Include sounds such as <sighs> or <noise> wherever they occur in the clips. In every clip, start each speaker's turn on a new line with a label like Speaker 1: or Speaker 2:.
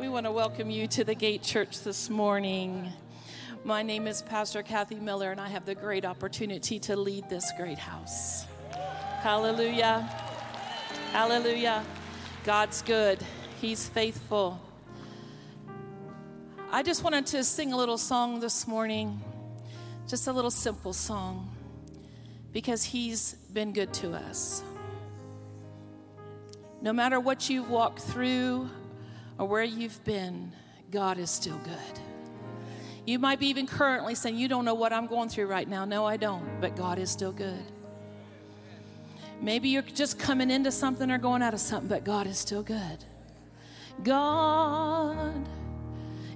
Speaker 1: We want to welcome you to the Gate Church this morning. My name is Pastor Kathy Miller, and I have the great opportunity to lead this great house. Hallelujah. Hallelujah. God's good, He's faithful. I just wanted to sing a little song this morning, just a little simple song, because He's been good to us. No matter what you've walked through or where you've been, God is still good. You might be even currently saying, You don't know what I'm going through right now. No, I don't, but God is still good. Maybe you're just coming into something or going out of something, but God is still good. God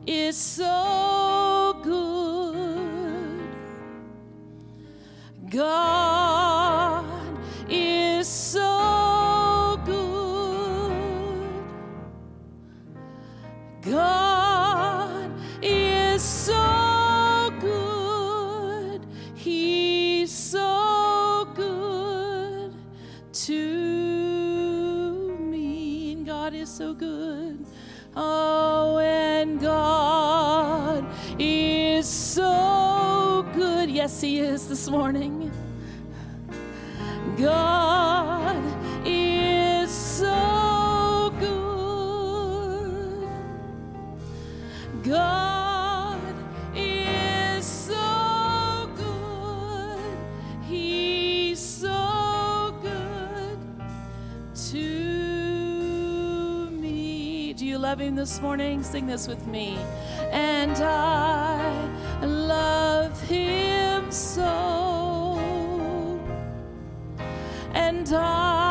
Speaker 1: is so good. God is God is so good. He's so good to me. And God is so good. Oh, and God is so good. Yes, He is this morning. God him this morning? Sing this with me. And I love him so. And I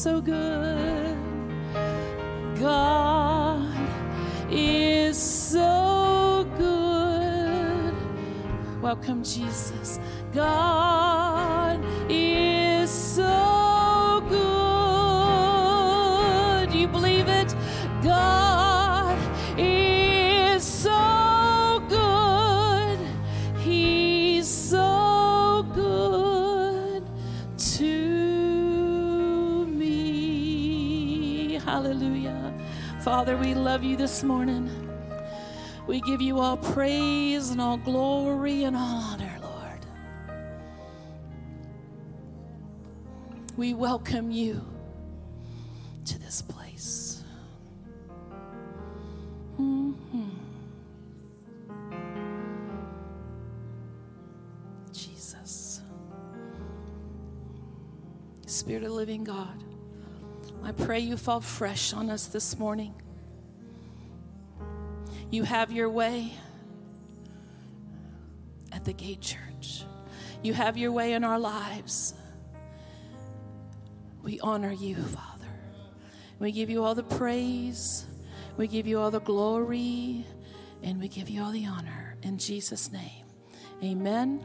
Speaker 1: so good. God is so good. Welcome, Jesus. God Father, we love you this morning. We give you all praise and all glory and all honor, Lord. We welcome you to this place. Mhm. Jesus. Spirit of living God, I pray you fall fresh on us this morning. You have your way at the Gate Church. You have your way in our lives. We honor you, Father. We give you all the praise, we give you all the glory, and we give you all the honor. In Jesus' name, amen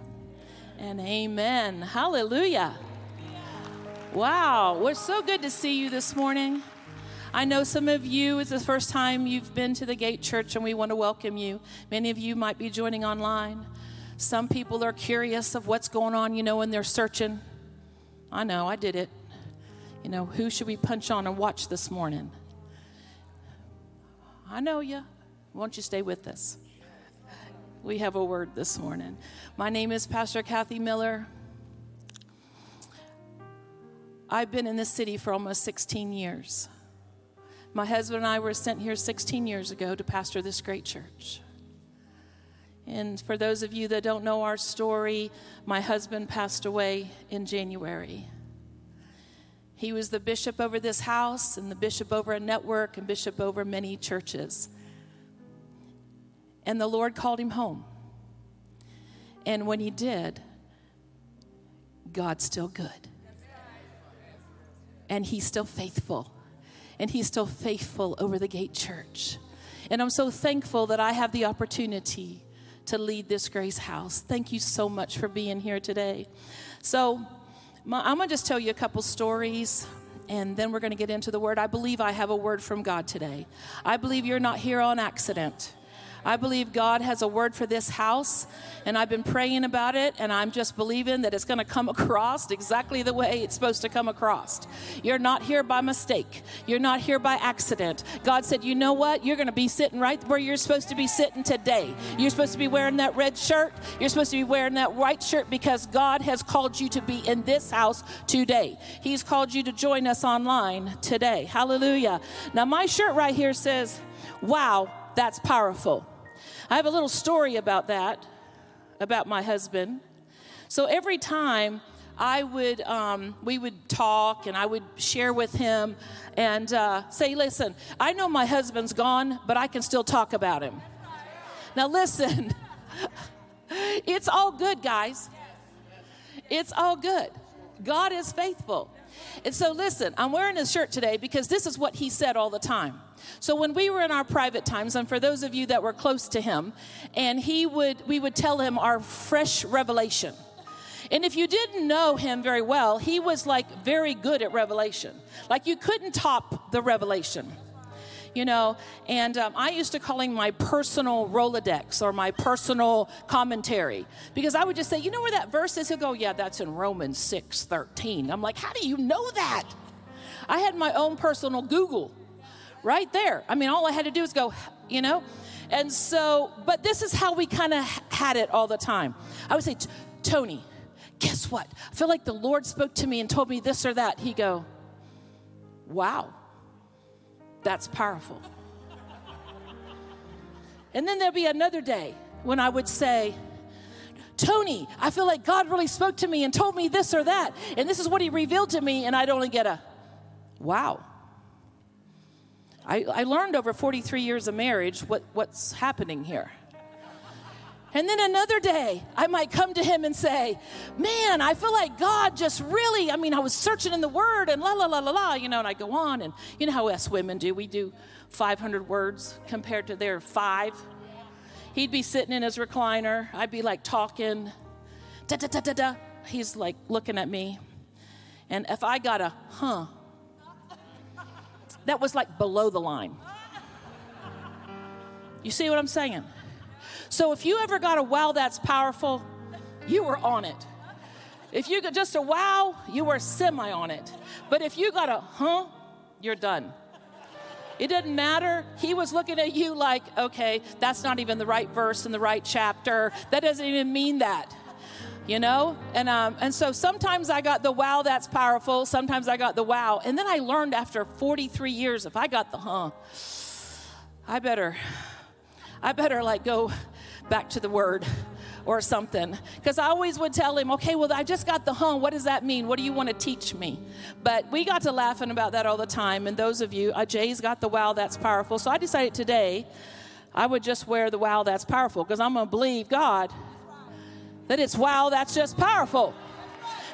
Speaker 1: and amen. Hallelujah. Wow, we're so good to see you this morning. I know some of you, it's the first time you've been to the Gate Church, and we want to welcome you. Many of you might be joining online. Some people are curious of what's going on, you know, and they're searching. I know, I did it. You know, who should we punch on and watch this morning? I know you. Won't you stay with us? We have a word this morning. My name is Pastor Kathy Miller. I've been in this city for almost 16 years. My husband and I were sent here 16 years ago to pastor this great church. And for those of you that don't know our story, my husband passed away in January. He was the bishop over this house, and the bishop over a network, and bishop over many churches. And the Lord called him home. And when he did, God's still good. And he's still faithful. And he's still faithful over the gate church. And I'm so thankful that I have the opportunity to lead this Grace House. Thank you so much for being here today. So, my, I'm to just tell you a couple stories, and then we're to get into the word. I believe I have a word from God today. I believe you're not here on accident. I believe God has a word for this house, and I've been praying about it, and I'm just believing that it's going to come <laughs> across exactly the way it's supposed to come across. You're not here by mistake, you're not here by accident. God said, You know what? You're going to be sitting right where you're supposed to be sitting today. You're supposed to be wearing that red shirt, you're supposed to be wearing that white shirt because God has called you to be in this house today. He's called you to join us online today. Hallelujah. Now, my shirt right here says, Wow, that's powerful. I have a little story about that, about my husband. So every time I would, um, we would talk and I would share with him and uh, say, listen, I know my husband's gone, but I can still talk about him. Now, listen, <laughs> it's all good, guys. It's all good. God is faithful. And so, listen, I'm wearing a shirt today because this is what he said all the time. So when we were in our private times, and for those of you that were close to him, and he would, we would tell him our fresh revelation. And if you didn't know him very well, he was like very good at revelation. Like you couldn't top the revelation you know. And um, I used to call him my personal Rolodex or my personal commentary because I would just say, you know where that verse is? He'll go, yeah, that's in Romans 6 13. I'm like, how do you know that? I had my own personal Google right there. I mean, all I had to do was go, you know? And so, but this is how we kind of had it all the time. I would say, Tony, guess what? I feel like the Lord spoke to me and told me this or that. He go, wow, that's powerful. And then there'd be another day when I would say, Tony, I feel like God really spoke to me and told me this or that. And this is what he revealed to me. And I'd only get a, wow. I, I learned over 43 years of marriage what, what's happening here. And then another day, I might come to him and say, Man, I feel like God just really, I mean, I was searching in the word and la, la, la, la, la, you know, and I go on. And you know how us women do. We do 500 words compared to their five. He'd be sitting in his recliner. I'd be like talking, da, da, da, da, da. He's like looking at me. And if I got a huh, that was like below the line. You see what I'm saying? So if you ever got a wow that's powerful, you were on it. If you got just a wow, you were semi on it. But if you got a huh, you're done. It doesn't matter. He was looking at you like, okay, that's not even the right verse in the right chapter. That doesn't even mean that you know? And um, and so sometimes i got the wow that's powerful. Sometimes i got the wow. And then i learned after 43 years if i got the huh i better i better like go back to the word or something. Because i always would tell him okay well i just got the huh what does that mean? What do you want to teach me? But we got to laughing about that all the time and those of you uh, jay's got the wow that's powerful. So i decided today i would just wear the wow that's powerful because i'm going to believe god that it's wow, that's just powerful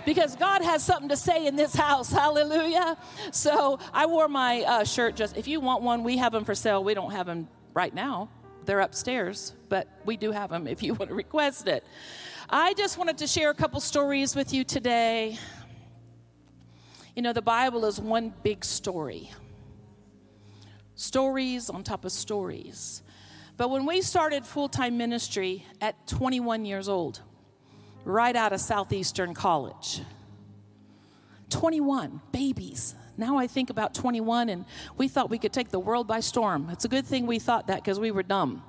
Speaker 1: because God has something to say in this house. <laughs> Hallelujah. So I wore my uh, shirt just, if you want one, we have them for sale. We don't have them right now, they're upstairs, but we do have them if you <laughs> want to request it. I just wanted to share a couple stories with you today. You know, the Bible is one big story. Stories on top of stories. But when we started full time ministry at 21 years old, right out of Southeastern College. 21 babies. Now I think about 21, and we thought we could take the world by storm. It's a good thing we thought that because we were dumb.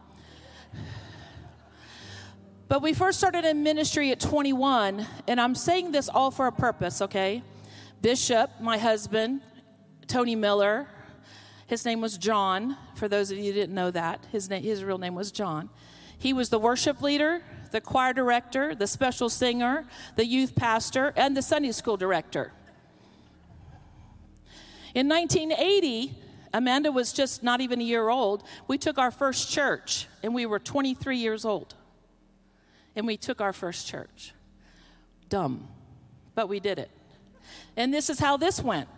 Speaker 1: But we first started in ministry at 21, and I'm saying this all for a purpose, okay? Bishop, my husband, Tony Miller, his name was John. For those of you who didn't know that, his, his real name was John. He was the worship leader, the choir director, the special singer, the youth pastor, and the Sunday school director. In 1980, Amanda was just not even a year old. We took our first church, and we were 23 years old. And we took our first church. Dumb, but we did it. And this is how this went.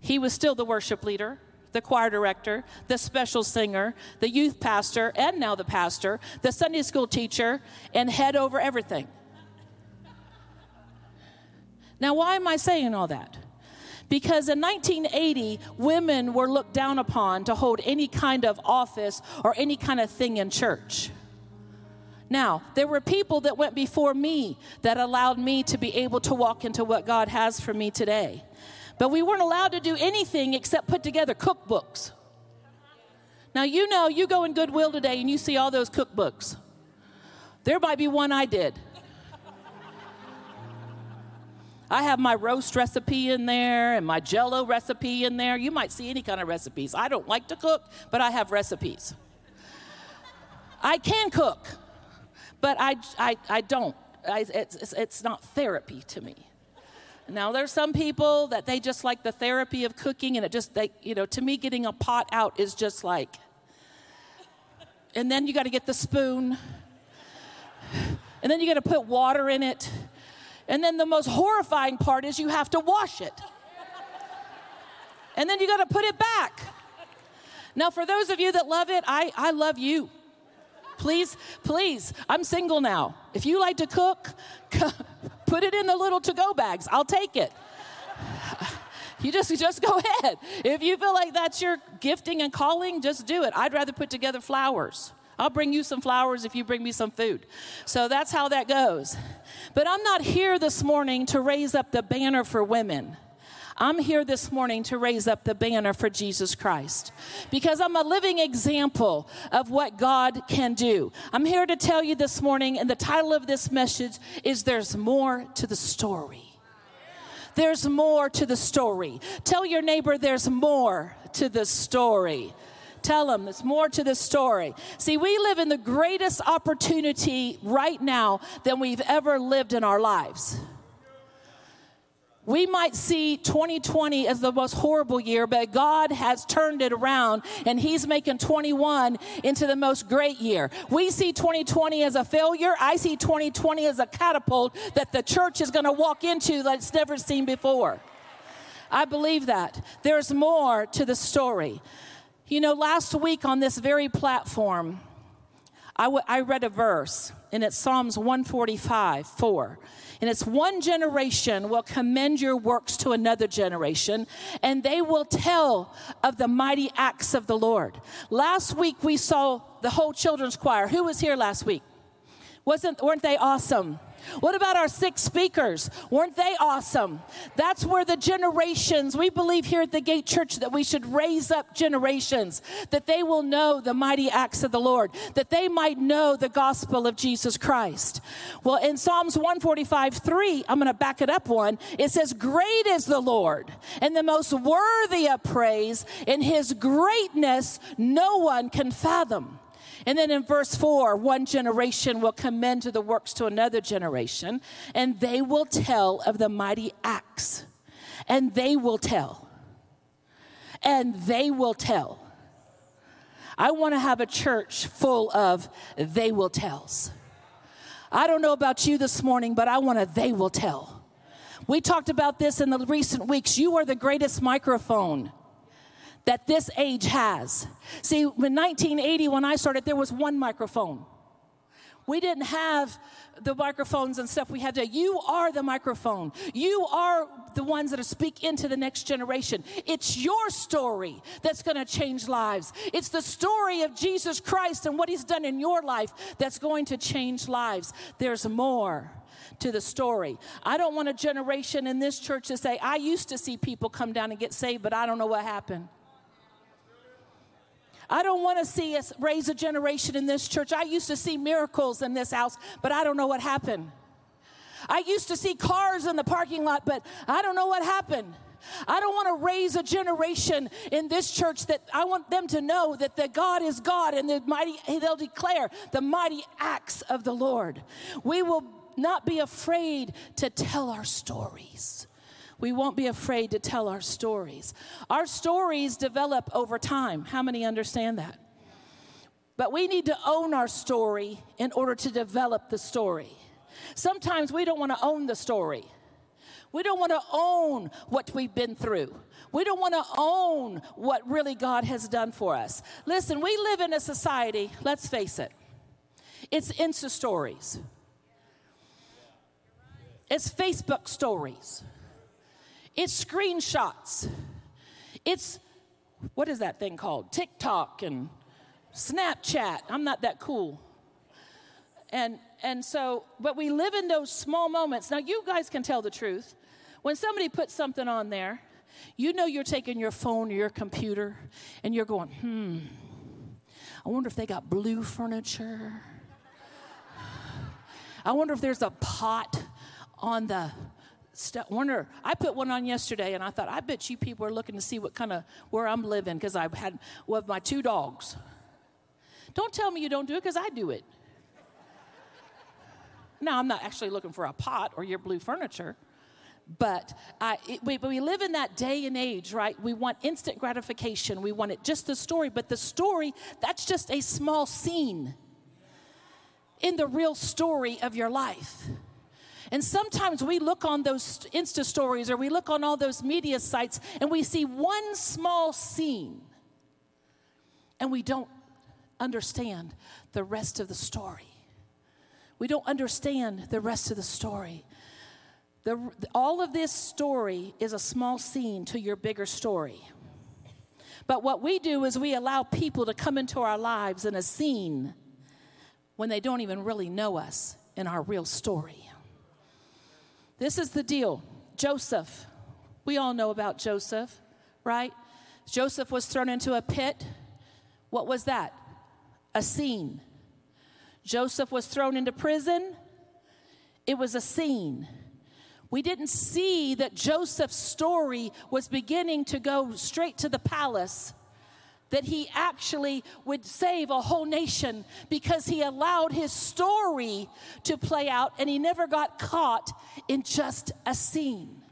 Speaker 1: He was still the worship leader the choir director, the special singer, the youth pastor, and now the pastor, the Sunday school teacher, and head over everything. Now, why am I saying all that? Because in 1980, women were looked down upon to hold any kind of office or any kind of thing in church. Now, there were people that went before me that allowed me to be able to walk into what God has for me today. But we weren't allowed to do anything except put together cookbooks. Now, you know, you go in Goodwill today and you see all those cookbooks. There might be one I did. I have my roast recipe in there and my jello recipe in there. You might see any kind of recipes. I don't like to cook, but I have recipes. I can cook, but I, I, I don't. I, it's, it's not therapy to me. Now, there's some people that they just like the therapy of cooking, and it just, they, you know, to me, getting a pot out is just like, and then you got to get the spoon, and then you got to put water in it, and then the most horrifying part is you have to wash it, and then you got to put it back. Now, for those of you that love it, I, I love you. Please, please, I'm single now. If you like to cook, <laughs> put it in the little to go bags. I'll take it. <laughs> You just just go <laughs> ahead. If you feel like that's your gifting and calling, just do it. I'd rather put together flowers. I'll bring you some flowers if you bring me some food. So that's how that goes. But I'm not here this morning to raise up the banner for women. I'm here this morning to raise up the banner for Jesus Christ because I'm a living example of what God can do. I'm here to tell you this morning, and the title of this message is There's More to the Story. There's more to the story. Tell your neighbor there's more to the story. Tell them there's more to the story. See, we live in the greatest opportunity right now than we've ever lived in our lives. We might see 2020 as the most horrible year, but God has turned it around and He's making 21 into the most great year. We see 2020 as a failure. I see 2020 as a catapult that the church is going to walk into that it's never seen before. I believe that. There's more to the story. You know, last week on this very platform, I, w- I read a verse, and it's Psalms 145 4. And it's one generation will commend your works to another generation, and they will tell of the mighty acts of the Lord. Last week we saw the whole children's choir. Who was here last week? Wasn't, weren't they awesome? What about our six speakers? Weren't they awesome? That's where the generations, we believe here at the Gate Church that we should raise up generations, that they will know the mighty acts of the Lord, that they might know the gospel of Jesus Christ. Well, in Psalms 145 3, I'm going to back it up one, it says, Great is the Lord, and the most worthy of praise, in his greatness no one can fathom. And then in verse 4, one generation will commend to the works to another generation, and they will tell of the mighty acts. And they will tell. And they will tell. I want to have a church full of they will tells. I don't know about you this morning, but I want a they will tell. We talked about this in the recent weeks. You are the greatest microphone that this age has. See, in 1980, when I started, there was one microphone. We didn't have the microphones and stuff we have today. You are the microphone. You are the ones that speak into the next generation. It's your story that's going to change lives. It's the story of Jesus Christ and what he's done in your life that's going to change lives. There's more to the story. I don't want a generation in this church to say, I used to see people come down and get saved, but I don't know what happened. I don't want to see us raise a generation in this church. I used to see miracles in this house, but I don't know what happened. I used to see cars in the parking lot, but I don't know what happened. I don't want to raise a generation in this church that I want them to know that the God is God and the mighty they'll declare the mighty acts of the Lord. We will not be afraid to tell our stories we won't be afraid to tell our stories. Our stories develop over time. How many understand that? But we need to own our story in order to develop the story. Sometimes we don't want to own the story. We don't want to own what we've been through. We don't want to own what really God has done for us. Listen, we live in a society, let's face it, it's Insta stories, it's Facebook stories. It's screenshots. It's, what is that thing called? TikTok and Snapchat. I'm not that cool. And, and so, but we live in those small moments. Now, you guys can tell the truth. When somebody puts something on there, you know you're taking your phone or your computer and you're going, hmm, I wonder if they got blue furniture. I wonder if there's a pot on the st- wonder i put one on yesterday and i thought i bet you people are looking to see what kind of where i'm living because i've had with my two dogs don't tell me you don't do it because i do it now i'm not actually looking for a pot or your blue furniture but I, it, we, we live in that day and age, right? We want instant gratification. We want it just the story, but the story, that's just a small scene in the real story of your life. And sometimes we look on those Insta stories or we look on all those media sites and we see one small scene and we don't understand the rest of the story. We don't understand the rest of the story. The, all of this story is a small scene to your bigger story. But what we do is we allow people to come into our lives in a scene when they don't even really know us in our real story. This is the deal Joseph, we all know about Joseph, right? Joseph was thrown into a pit. What was that? A scene. Joseph was thrown into prison. It was a scene. We didn't see that Joseph's story was beginning to go straight to the palace that he actually would save a whole nation because he allowed his story to play out and he never got caught in just a scene.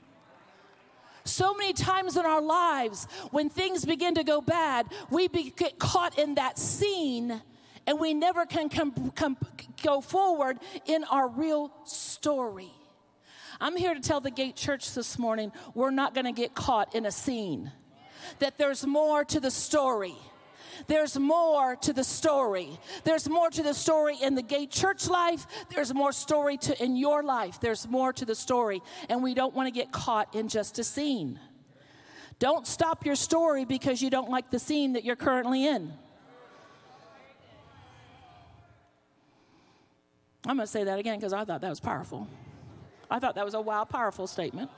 Speaker 1: So many times in our lives, when things begin to go bad, we get caught in that scene and we never can come, come, go forward in our real story. I'm here to tell the Gate Church this morning we're not going to get caught in a scene that there's more to the story. There's more to the story. There's more to the story in the gate church life. There's more story to in your life. There's more to the story. And we don't want to get caught in just a scene. Don't stop your story because you don't like the scene that you're currently in. I'm going to say that again because I thought that was powerful. I thought that was a wow, powerful statement.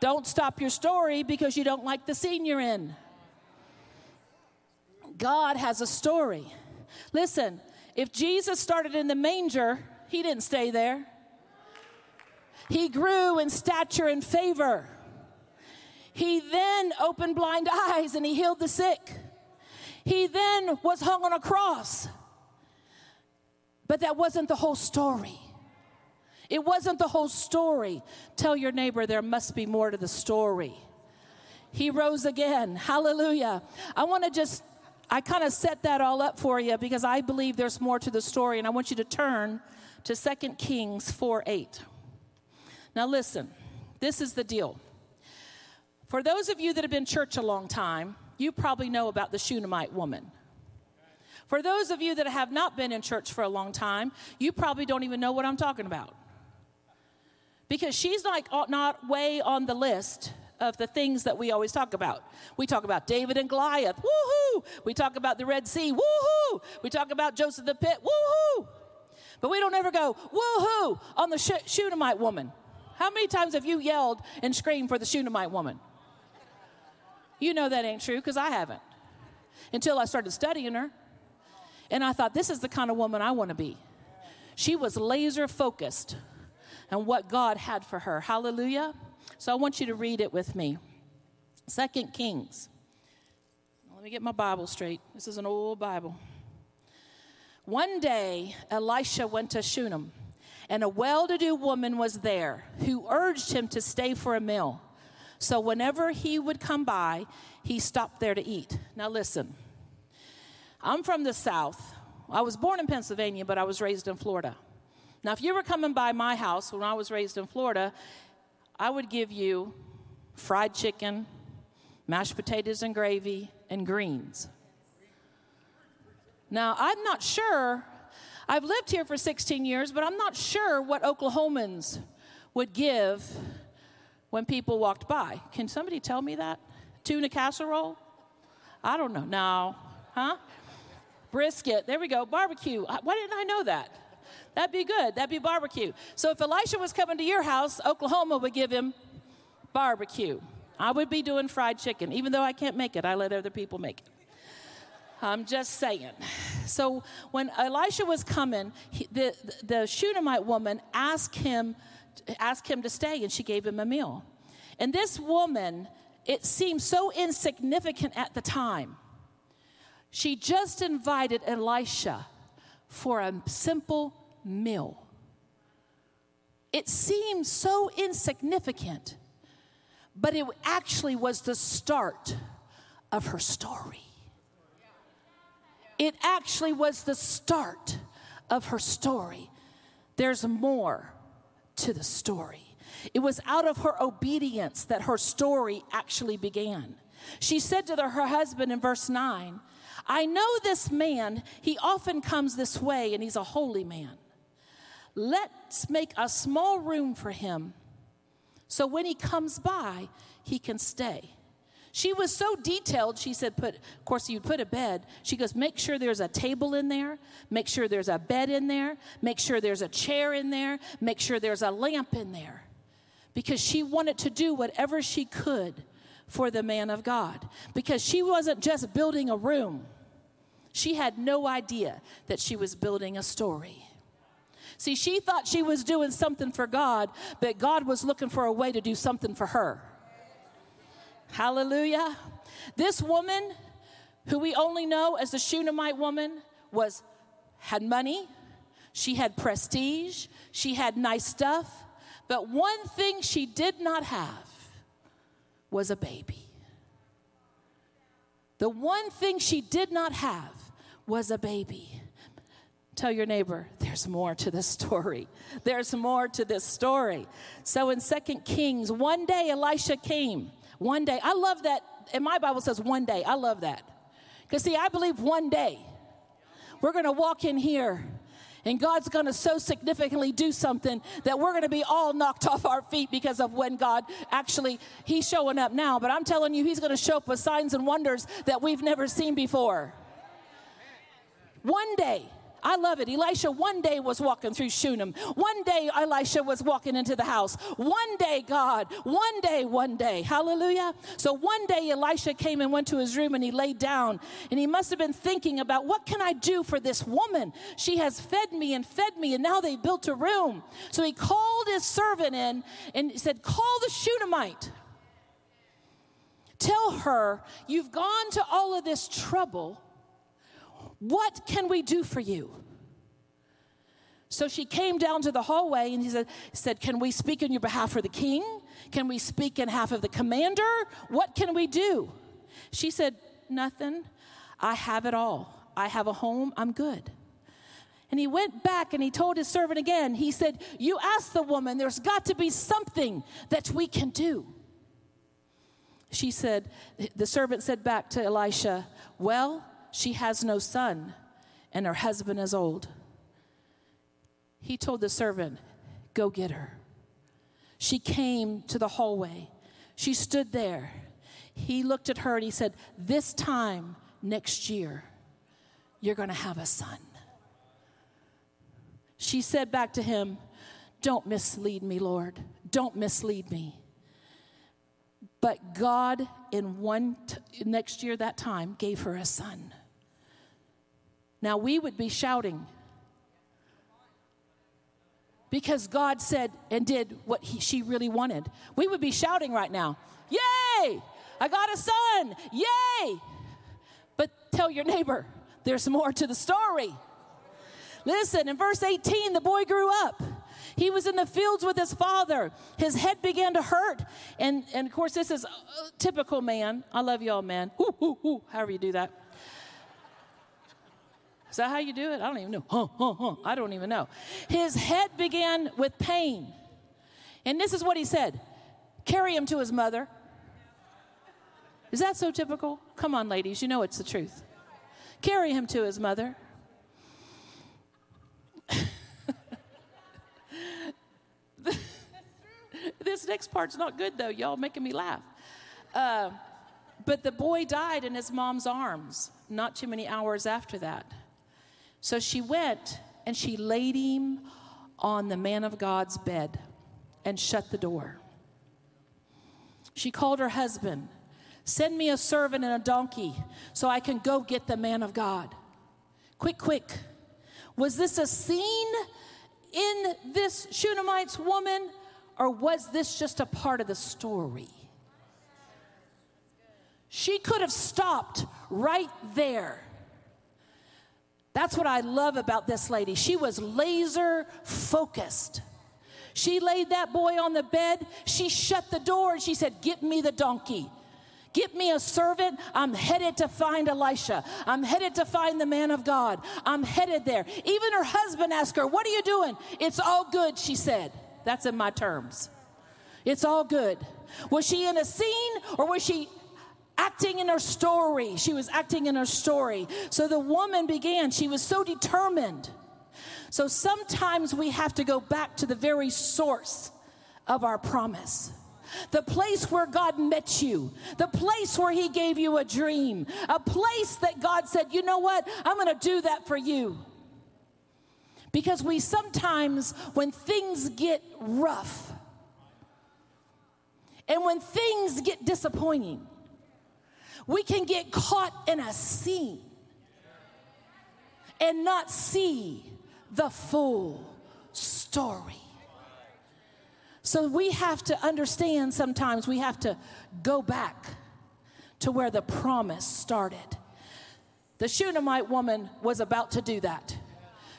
Speaker 1: Don't stop your story because you don't like the scene you're in. God has a story. Listen, if Jesus started in the manger, he didn't stay there. He grew in stature and favor. He then opened blind eyes and he healed the sick. He then was hung on a cross. But that wasn't the whole story. It wasn't the whole story. Tell your neighbor there must be more to the story. He rose again. Hallelujah. I want to just, I kind of set that all up for you because I believe there's more to the story, and I want you to turn to 2 Kings 4 8. Now, listen, this is the deal. For those of you that have been church a long time, you probably know about the Shunammite woman. For those of you that have not been in church for a long time, you probably don't even know what I'm talking about because she's like uh, not way on the list of the things that we always talk about. We talk about David and Goliath, woohoo! We talk about the Red Sea, woohoo! We talk about Joseph the pit, woohoo! But we don't ever go, woohoo, on the Sh- Shunammite woman. How many times have you yelled and screamed for the Shunammite woman? You know that ain't true because I haven't. Until I started studying her. And I thought, this is the kind of woman I want to be. She was laser focused and what God had for her. Hallelujah. So I want you to read it with me. Second Kings. Let me get my Bible straight. This is an old Bible. One day, Elisha went to Shunem, and a well to do woman was there who urged him to stay for a meal. So whenever he would come by, he stopped there to eat. Now, listen, I'm from the South. I was born in Pennsylvania, but I was raised in Florida. Now, if you were coming by my house when I was raised in Florida, I would give you fried chicken, mashed potatoes and gravy, and greens. Now, I'm not sure, I've lived here for 16 years, but I'm not sure what Oklahomans would give when people walked by. Can somebody tell me that? Tuna casserole? I don't know. No. Huh? Brisket. There we go. Barbecue. Why didn't I know that? That'd be good. That'd be barbecue. So if Elisha was coming to your house, Oklahoma would give him barbecue. I would be doing fried chicken. Even though I can't make it, I let other people make it. I'm just saying. So when Elisha was coming, he, the, the Shunammite woman asked him, asked him to stay, and she gave him a meal. And this woman, it seemed so insignificant at the time. She just invited Elisha for a simple meal. It seemed so insignificant, but it actually was the start of her story. It actually was the start of her story. There's more to the story. It was out of her obedience that her story actually began. She said to the, her husband in verse 9, I know this man, he often comes this way, and he's a holy man. Let's make a small room for him so when he comes by, he can stay. She was so detailed, she said, put, of course, you'd put a bed. She goes, make sure there's a table in there, make sure there's a bed in there, make sure there's a chair in there, make sure there's a lamp in there. Because she wanted to do whatever she could for the man of God. Because she wasn't just building a room, she had no idea that she was building a story. See, she thought she was doing something for God, but God was looking for a way to do something for her. Hallelujah. This woman, who we only know as the Shunammite woman, was had money, she had prestige, she had nice stuff, but one thing she did not have was a baby. The one thing she did not have was a baby. Tell your neighbor, there's more to this story. There's more to this story. So in Second Kings, one day Elisha came one day. I love that. And my Bible says one day. I love that. Because, see, I believe one day we're going to walk in here and God's going to so significantly do something that we're going to be all knocked <laughs> off our feet because of when God actually, He's showing up now. But I'm telling you, He's going to show up with signs and wonders that we've never seen before. One day. I love it. Elisha one day was walking through Shunem. One day Elisha was walking into the house. One day, God, one day, one day. Hallelujah. So one day Elisha came and went to his room and he laid down and he must have been thinking about what can I do for this woman? She has fed me and fed me and now they built a room. So he called his servant in and he said, Call the Shunammite. Tell her, you've gone to all of this trouble what can we do for you? So she came down to the hallway and he said, said, Can we speak in your behalf for the king? Can we speak in behalf of the commander? What can we do? She said, Nothing. I have it all. I have a home. I'm good. And he went back and he told his servant again, he said, You asked the woman, there's got to be something that we can do. She said, The servant said back to Elisha, Well, she has no son, and her husband is old. He told the servant, Go get her. She came to the hallway. She stood there. He looked at her and he said, This time next year, you're going to have a son. She said back to him, Don't mislead me, Lord. Don't mislead me. But God, in one t- next year, that time, gave her a son. Now we would be shouting because God said and did what he, she really wanted. We would be shouting right now, Yay! I got a son! Yay! But tell your neighbor, there's more to the story. Listen, in verse 18, the boy grew up. He was in the fields with his father. His head began to hurt. And, and of course, this is typical man. I love y'all, man. Ooh, ooh, ooh, however you do that. Is that how you do it? I don't even know. Huh, huh, huh. I don't even know. His head began with pain. And this is what he said carry him to his mother. Is that so typical? Come on, ladies, you know it's the truth. Carry him to his mother. This next part's not good though. Y'all making me laugh. Uh, but the boy died in his mom's arms not too many hours after that. So she went and she laid him on the man of God's bed and shut the door. She called her husband, Send me a servant and a donkey so I can go get the man of God. Quick, quick. Was this a scene in this Shunammite's woman, or was this just a part of the story? She could have stopped right there. That's what I love about this lady. She was laser focused. She laid that boy on the bed, she shut the door, and she said, Get me the donkey. Get me a servant. I'm headed to find Elisha. I'm headed to find the man of God. I'm headed there. Even her husband asked her, What are you doing? It's all good, she said. That's in my terms. It's all good. Was she in a scene or was she acting in her story? She was acting in her story. So the woman began. She was so determined. So sometimes we have to go back to the very source of our promise the place where God met you, the place where He gave you a dream, a place that God said, you know what, I'm to do that for you. Because we sometimes, when things get rough and when things get disappointing, we can get caught in a scene and not see the full story. So we have to understand sometimes we have to go back to where the promise started. The Shunammite woman was about to do that.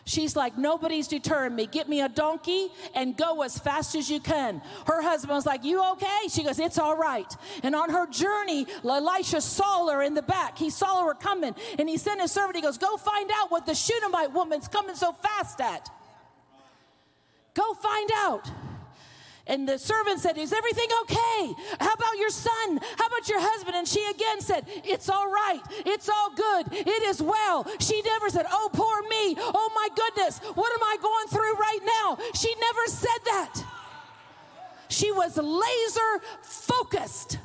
Speaker 1: She's like, nobody's deterring me. Get me a donkey and go as fast as you can. Her husband was like, You okay? She goes, It's all right. And on her journey, Elisha saw her in the back. He saw her coming and he sent his servant. He goes, Go find out what the Shunammite woman's coming so fast at. Go find out. And the servant said, Is everything okay? How about your son? How about your husband? And she again said, It's all right. It's all good. It is well. She never said, Oh, poor me. Oh, my goodness. What am I going through right now? She never said that. She was laser focused.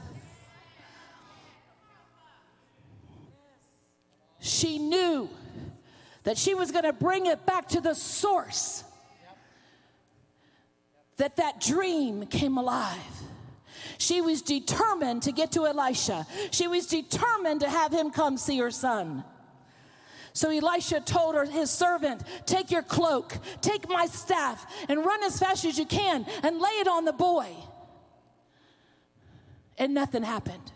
Speaker 1: She knew that she was going to bring it back to the source that that dream came alive. She was determined to get to Elisha. She was determined to have him come see her son. So Elisha told her, his servant, Take your cloak, take my staff, and run as fast as you can and lay it on the boy. And nothing happened.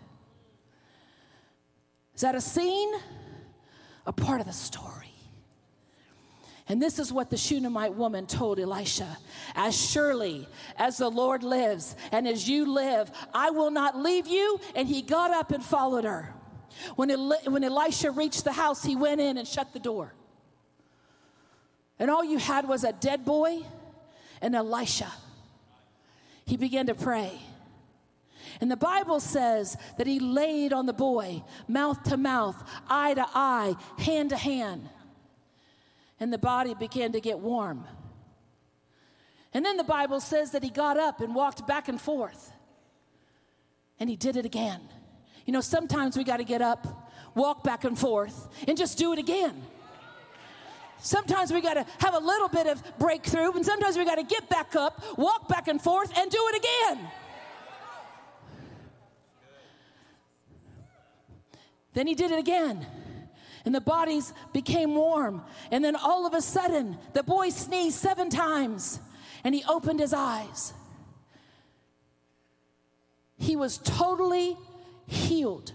Speaker 1: Is that a scene? A part of the story. And this is what the Shunammite woman told Elisha As surely as the Lord lives and as you live, I will not leave you. And he got up and followed her. When, when Elisha reached the house, he went in and shut the door. And all you had was a dead boy and Elisha. He began to pray. And the Bible says that he laid on the boy, mouth to mouth, eye to eye, hand to hand and the body began to get warm. And then the Bible says that he got up and walked back and forth. And he did it again. You know, sometimes we got to get up, walk back and forth, and just do it again. Sometimes we got to have a little bit of breakthrough, and sometimes we got to get back up, walk back and forth, and do it again. Then he did it again and the bodies became warm. And then all of a sudden, the boy sneezed seven times and he opened his eyes. He was totally healed.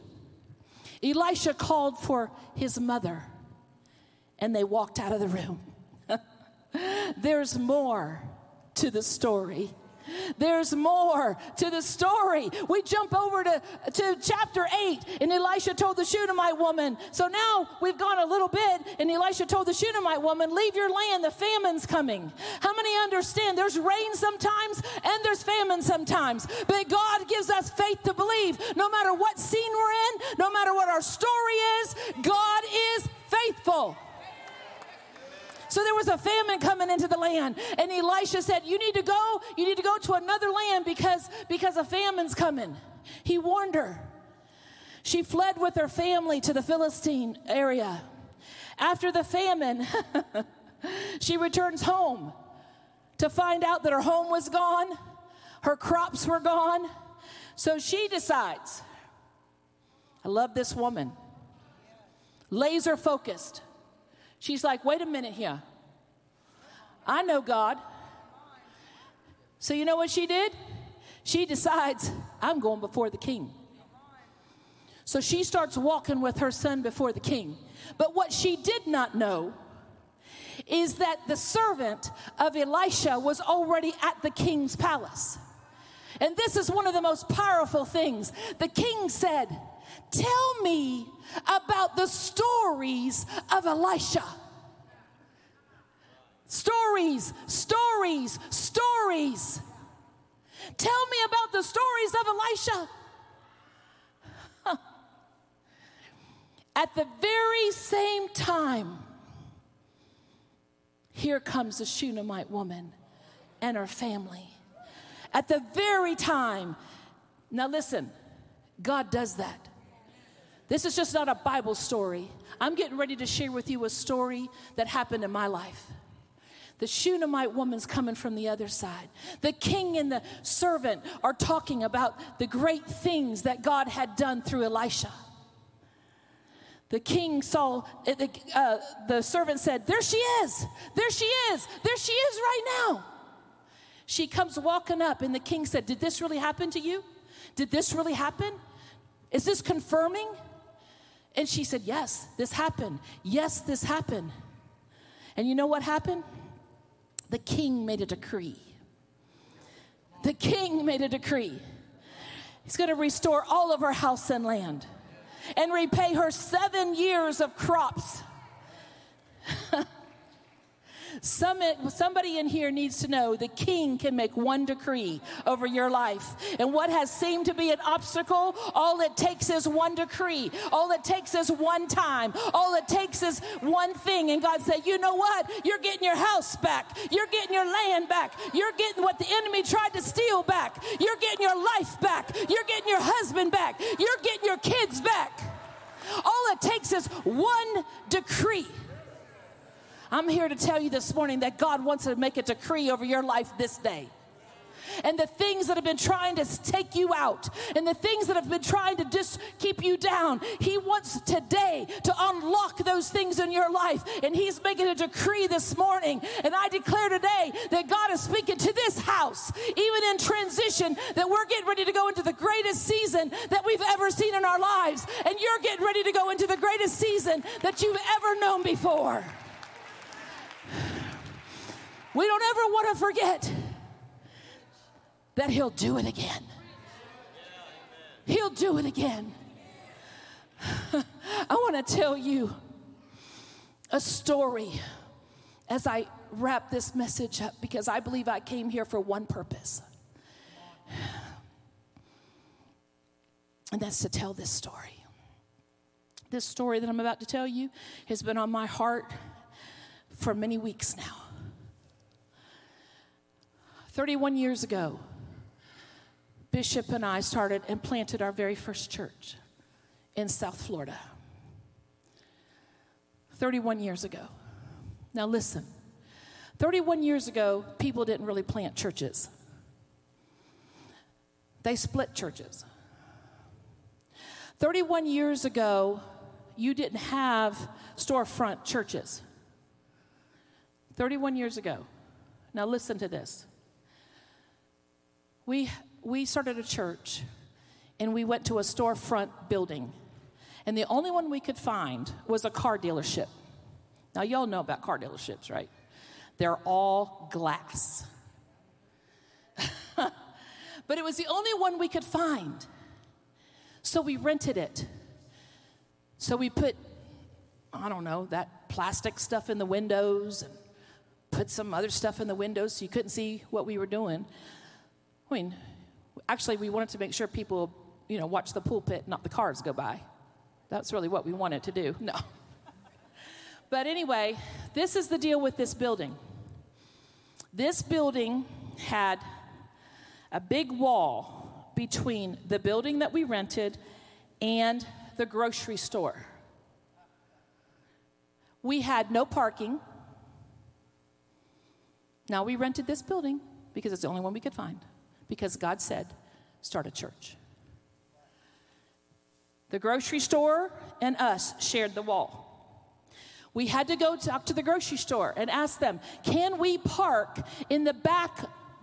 Speaker 1: Elisha called for his mother and they walked out of the room. <laughs> There's more to the story. There's more to the story. We jump over to, to chapter 8, and Elisha told the Shunammite woman. So now we've gone a little bit, and Elisha told the Shunammite woman, Leave your land, the famine's coming. How many understand there's rain sometimes and there's famine sometimes? But God gives us faith to believe no matter what scene we're in, no matter what our story is, God is faithful. So there was a famine coming into the land. And Elisha said, You need to go, you need to go to another land because, because a famine's coming. He warned her. She fled with her family to the Philistine area. After the famine, <laughs> she returns home to find out that her home was gone, her crops were gone. So she decides, I love this woman, laser focused. She's like, wait a minute here. I know God. So you know what she did? She decides, I'm going before the king. So she starts walking with her son before the king. But what she did not know is that the servant of Elisha was already at the king's palace. And this is one of the most powerful things. The king said, Tell me about the stories of Elisha. Stories, stories, stories. Tell me about the stories of Elisha. At the very same time, here comes the Shunammite woman and her family. At the very time, now listen, God does that. This is just not a Bible story. I'm getting ready to share with you a story that happened in my life. The Shunammite woman's coming from the other side. The king and the servant are talking about the great things that God had done through Elisha. The king saw, uh, the, uh, the servant said, There she is, there she is, there she is right now. She comes walking up, and the king said, Did this really happen to you? Did this really happen? Is this confirming? And she said, Yes, this happened. Yes, this happened. And you know what happened? the king made a decree. The king made a decree. He's going to restore all of her house and land and repay her seven years of crops. <laughs> Some, somebody in here needs to know the king can make one decree over your life. And what has seemed to be an obstacle, all it takes is one decree. All it takes is one time. All it takes is one thing. And God said, You know what? You're getting your house back. You're getting your land back. You're getting what the enemy tried to steal back. You're getting your life back. You're getting your husband back. You're getting your kids back. All it takes is one decree. I'm here to tell you this morning that God wants to make a decree over your life this day and the things that have been trying to take you out and the things that have been trying to just keep you down. He wants today to unlock those things in your life. And He's making a decree this morning. And I declare today that God is speaking to this house, even in transition, that we're getting ready to go into the greatest season that we've ever seen in our lives. And you're getting ready to go into the greatest season that you've ever known before. We don't ever want to forget that He'll do it again. He'll do it again. <laughs> I want to tell you a story as I wrap this message up because I believe I came here for one purpose. And that's to tell this story. This story that I'm about to tell you has been on my heart for many weeks now. 31 years ago, Bishop and I started and planted our very first church in South Florida. 31 years ago. Now, listen 31 years ago, people didn't really plant churches, they split churches. 31 years ago, you didn't have storefront churches. 31 years ago. Now, listen to this we, we started a church and we went to a storefront building. And the only one we could find was a car dealership. Now, y'all know about car dealerships, right? They're all glass. <laughs> but it was the only one we could find. So we rented it. So we put, I don't know, that plastic stuff in the windows and put some other stuff in the windows so you couldn't see what we were doing. I mean, actually, we wanted to make sure people, you know, watch the pulpit, not the cars go by. That's really what we wanted to do. <laughs> No. But anyway, this is the deal with this building. This building had a big wall between the building that we rented and the grocery store. We had no parking. Now, we rented this building because it's the only one we could find, because God said, start a church. The grocery store and us shared the wall. We had to go talk to the grocery store and ask them, can we park in the back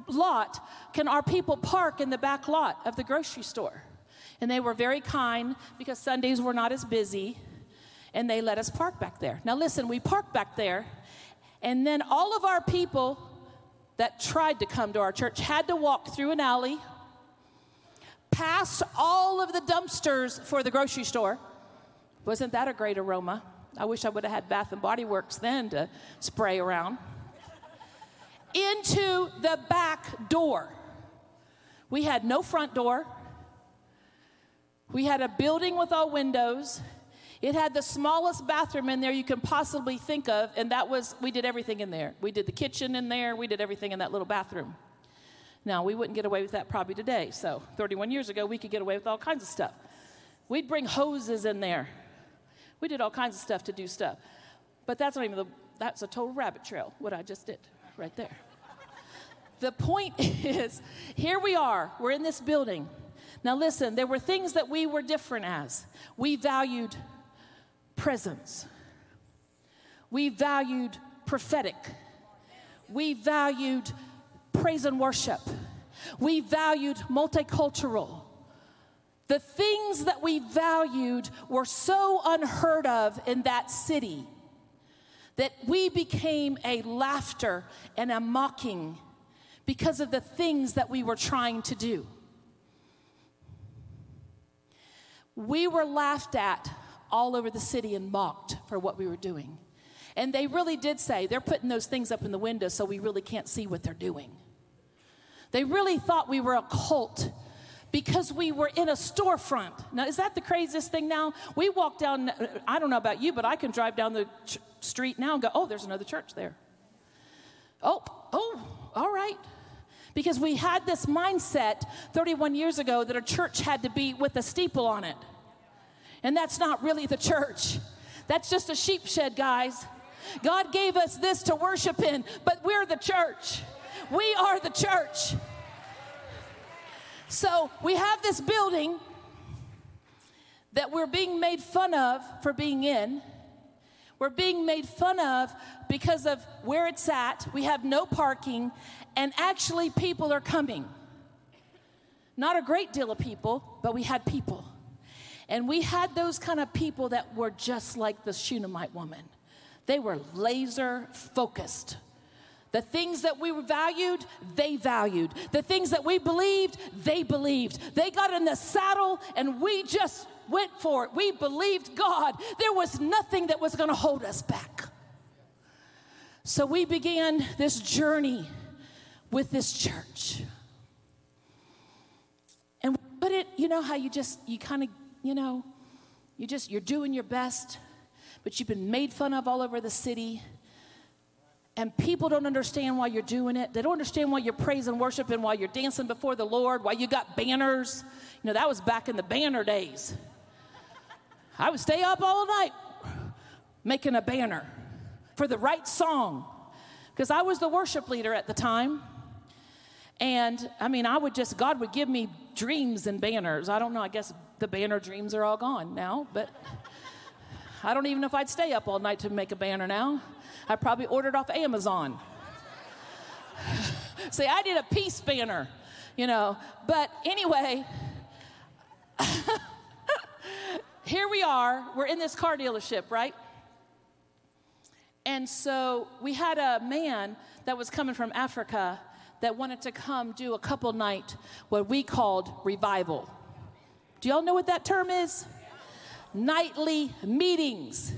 Speaker 1: lot? Can our people park in the back lot of the grocery store? And they were very kind because Sundays were not as busy and they let us park back there. Now, listen, we parked back there, and then all of our people that tried to come to our church had to walk through an alley, past all of the dumpsters for the grocery store. Wasn't that a great aroma? I wish I would have had Bath and Body Works then to spray around. Into the back door. We had no front door. We had a building with all windows. It had the smallest bathroom in there you can possibly think of, and that was, we did everything in there. We did the kitchen in there, we did everything in that little bathroom. Now, we wouldn't get away with that probably today. So, 31 years ago, we could get away with all kinds of stuff. We'd bring hoses in there. We did all kinds of stuff to do stuff. But that's not even the, that's a total rabbit trail, what I just did right there. the point <laughs> is, here we are, we're in this building. Now, listen, there were things that we were different as. We valued presence. We valued prophetic. We valued praise and worship. We valued multicultural. The things that we valued were so unheard of in that city that we became a laughter and a mocking because of the things that we were trying to do. We were laughed at all over the city and mocked for what we were doing. And they really did say, they're putting those things up in the window so we really can't see what they're doing. They really thought we were a cult because we were in a storefront. Now, is that the craziest thing now? We walk down, I don't know about you, but I can drive down the ch- street now and go, oh, there's another church there. Oh, oh, all right. Because we had this mindset 31 years ago that a church had to be with a steeple on it. And that's not really the church. That's just a sheep shed, guys. God gave us this to worship in, but we're the church. We are the church. So we have this building that we're being made fun of for being in. We're being made fun of because of where it's at. We have no parking, and actually, people are coming. Not a great deal of people, but we had people. And we had those kind of people that were just like the Shunammite woman. They were laser focused. The things that we valued, they valued. The things that we believed, they believed. They got in the saddle and we just went for it. We believed God. There was nothing that was going to hold us back. So we began this journey with this church. And put it, you know how you just, you kind of you know, you just, you're doing your best, but you've been made fun of all over the city. And people don't understand why you're doing it. They don't understand why you're praising, worshiping, why you're dancing before the Lord, why you got banners. You know, that was back in the banner days. I would stay up all night making a banner for the right song because I was the worship leader at the time. And I mean, I would just, God would give me dreams and banners. I don't know, I guess the banner dreams are all gone now, but I don't even know if I'd stay up all night to make a banner now. I probably ordered off Amazon. <sighs> See, I did a peace banner, you know. But anyway, <laughs> here we are. We're in this car dealership, right? And so we had a man that was coming from Africa that wanted to come do a couple night, what we called revival. Do y'all know what that term is? Nightly meetings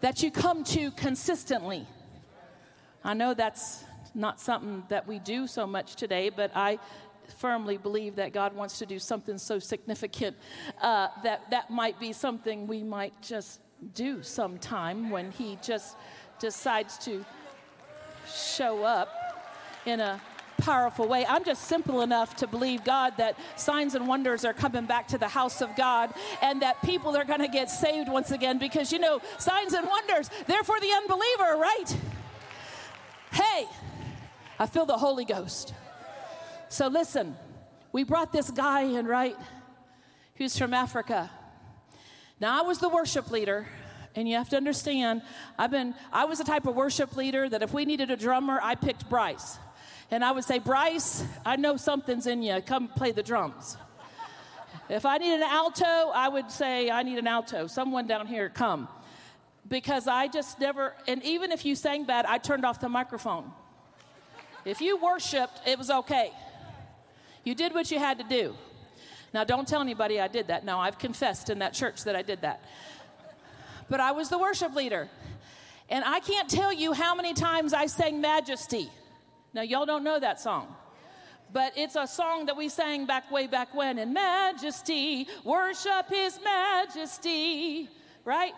Speaker 1: that you come to consistently. I know that's not something that we do so much today, but I firmly believe that God wants to do something so significant uh, that that might be something we might just do sometime when he just decides to show up in a powerful way. I'm just simple enough to believe, God, that signs and wonders are coming back to the house of God and that people are going to get saved once again because, you know, signs and wonders, they're for the unbeliever, right? Hey, I feel the Holy Ghost. So listen, we brought this guy in, right? Who's from Africa. Now, I was the worship leader. And you have to understand, I've been, I was the type of worship leader that if we needed a drummer, I picked Bryce. And I would say, Bryce, I know something's in you. Come play the drums. If I need an alto, I would say, I need an alto. Someone down here, come. Because I just never, and even if you sang bad, I turned off the microphone. If you worshiped, it was okay. You did what you had to do. Now, don't tell anybody I did that. No, I've confessed in that church that I did that. But I was the worship leader. And I can't tell you how many times I sang Majesty. Now, y'all don't know that song. But it's a song that we sang back way back when in Majesty, worship His Majesty, right?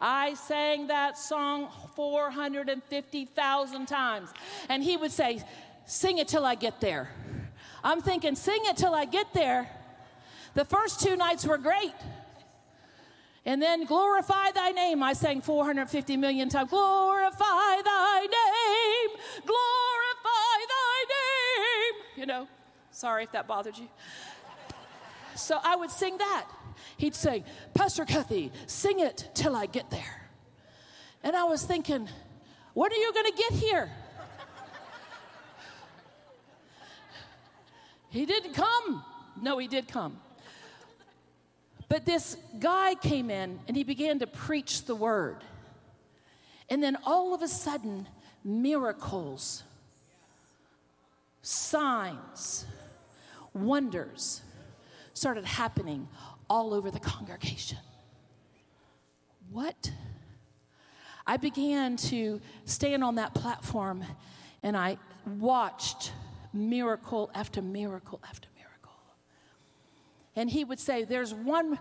Speaker 1: I sang that song 450,000 times. And he would say, Sing it till I get there. I'm thinking, Sing it till I get there. The first two nights were great. And then glorify thy name. I sang 450 million times. Glorify thy name. Glorify. You know, sorry if that bothered you. So I would sing that. He'd say, Pastor Kathy, sing it till I get there. And I was thinking, when are you going to get here? he didn't come. No, he did come. But this guy came in and he began to preach the word. And then all of a sudden, miracles, signs, wonders started happening all over the congregation. What? I began to stand on that platform and I watched miracle after miracle after miracle. and he would say, There's one,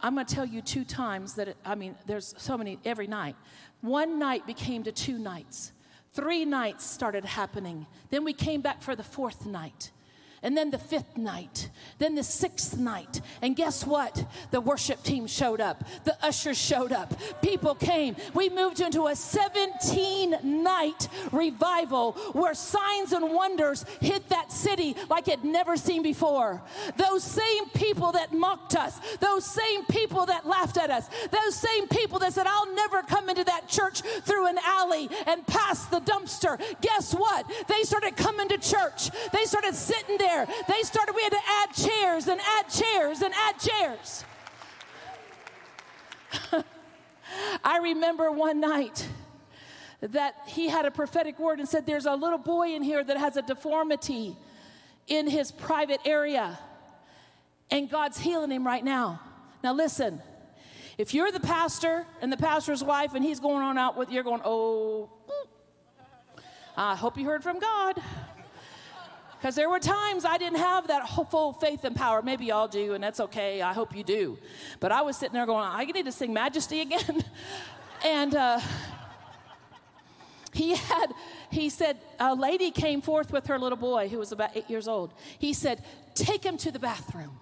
Speaker 1: I'm going to tell you two times that, it, I mean, there's so many every night. One night became to two nights. Three nights started happening. Then we came back for the fourth night and then the fifth night, then the sixth night. And guess what? The worship team showed up, the ushers showed up, people came. We moved into a 17 night revival where signs and wonders hit that city like it never seen before. Those same people that mocked us, those same people that laughed at us, those same people that said, I'll never come into that church through an alley and past the dumpster. Guess what? They started coming to church, they started sitting there They started, we had to add chairs and add chairs and add chairs. <laughs> I remember one night that he had a prophetic word and said, There's a little boy in here that has a deformity in his private area, and God's healing him right now. Now, listen, if you're the pastor and the pastor's wife and he's going on out with, you're going, Oh, mm. I hope you heard from God. Because there were times I didn't have that full faith and power. Maybe y'all do, and that's okay. I hope you do. But I was sitting there going, I need to sing Majesty again. <laughs> and uh, he had, he said, a lady came forth with her little boy who was about eight years old. He said, Take him to the bathroom.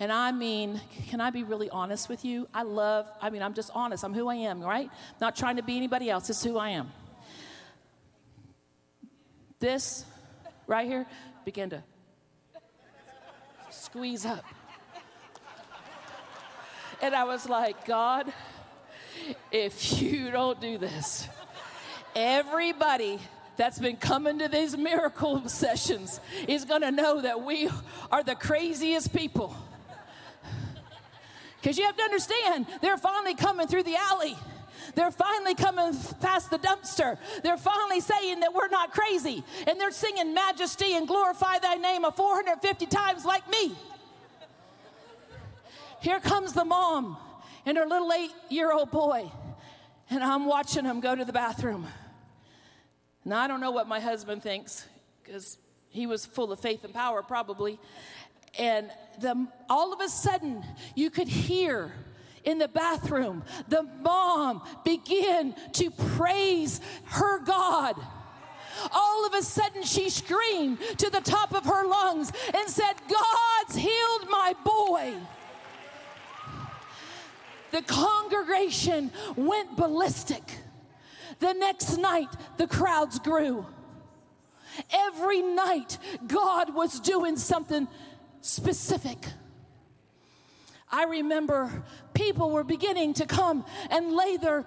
Speaker 1: And I mean, can I be really honest with you? I love, I mean, I'm just honest. I'm who I am, right? Not trying to be anybody else. It's who I am. This right here began to squeeze up. And I was like, God, if you don't do this, everybody that's been coming to these miracle sessions is going to know that we are the craziest people. Because you have to understand, they're finally coming through the alley. They're finally coming past the dumpster. They're finally saying that we're not crazy. And they're singing majesty and glorify thy name of 450 times like me. Here comes the mom and her little eight year old boy. And I'm watching them go to the bathroom. Now, I don't know what my husband thinks because he was full of faith and power, probably. And the, all of a sudden, you could hear in the bathroom, the mom began to praise her God. All of a sudden, she screamed to the top of her lungs and said, God's healed my boy. The congregation went ballistic. The next night, the crowds grew. Every night, God was doing something specific. I remember people were beginning to come and lay their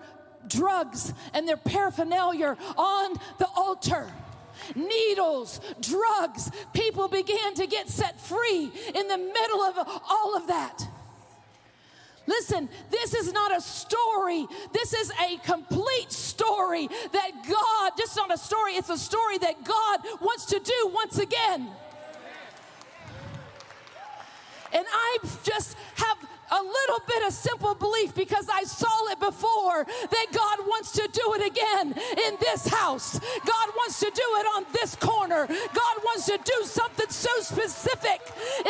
Speaker 1: drugs and their paraphernalia on the altar. Needles, drugs, people began to get set free in the middle of all of that. Listen, this is not a story. This is a complete story that God, just not a story, it's a story that God wants to do once again. And I just have a little bit of simple belief because I saw it before that God wants to do it again in this house. God wants to do it on this corner. God wants to do something so specific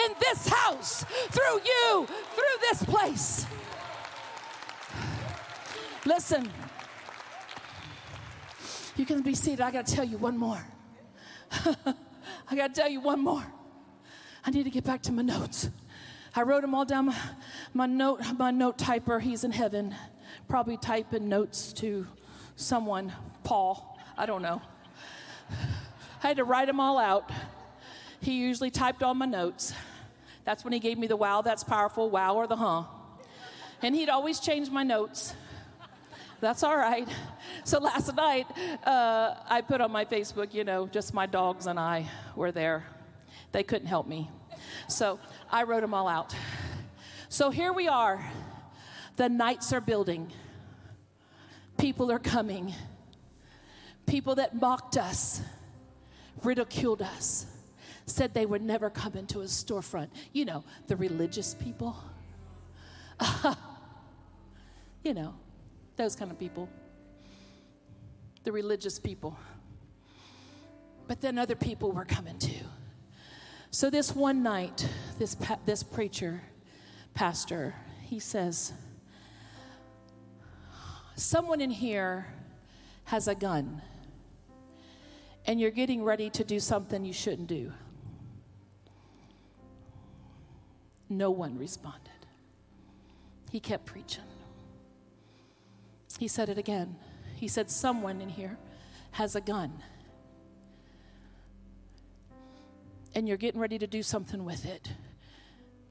Speaker 1: in this house through you, through this place. Listen, you can be seated. I got to tell you one more. <laughs> I got to tell you one more. I need to get back to my notes. I wrote them all down my, note my note typer. He's in heaven, probably typing notes to someone, Paul. I don't know. I had to write them all out. He usually typed all my notes. That's when he gave me the wow, that's powerful, wow, or the huh. And he'd always change my notes. That's all right. So last night, uh, I put on my Facebook, you know, just my dogs and I were there. They couldn't help me. So I wrote them all out. So here we are. The nights are building. People are coming. People that mocked us, ridiculed us, said they would never come into a storefront. You know, the religious people. <laughs> you know, those kind of people. The religious people. But then other people were coming too. So this one night, this, pa- this preacher, pastor, he says, Someone in here has a gun, and you're getting ready to do something you shouldn't do. No one responded. He kept preaching. He said it again. He said, Someone in here has a gun and you're getting ready to do something with it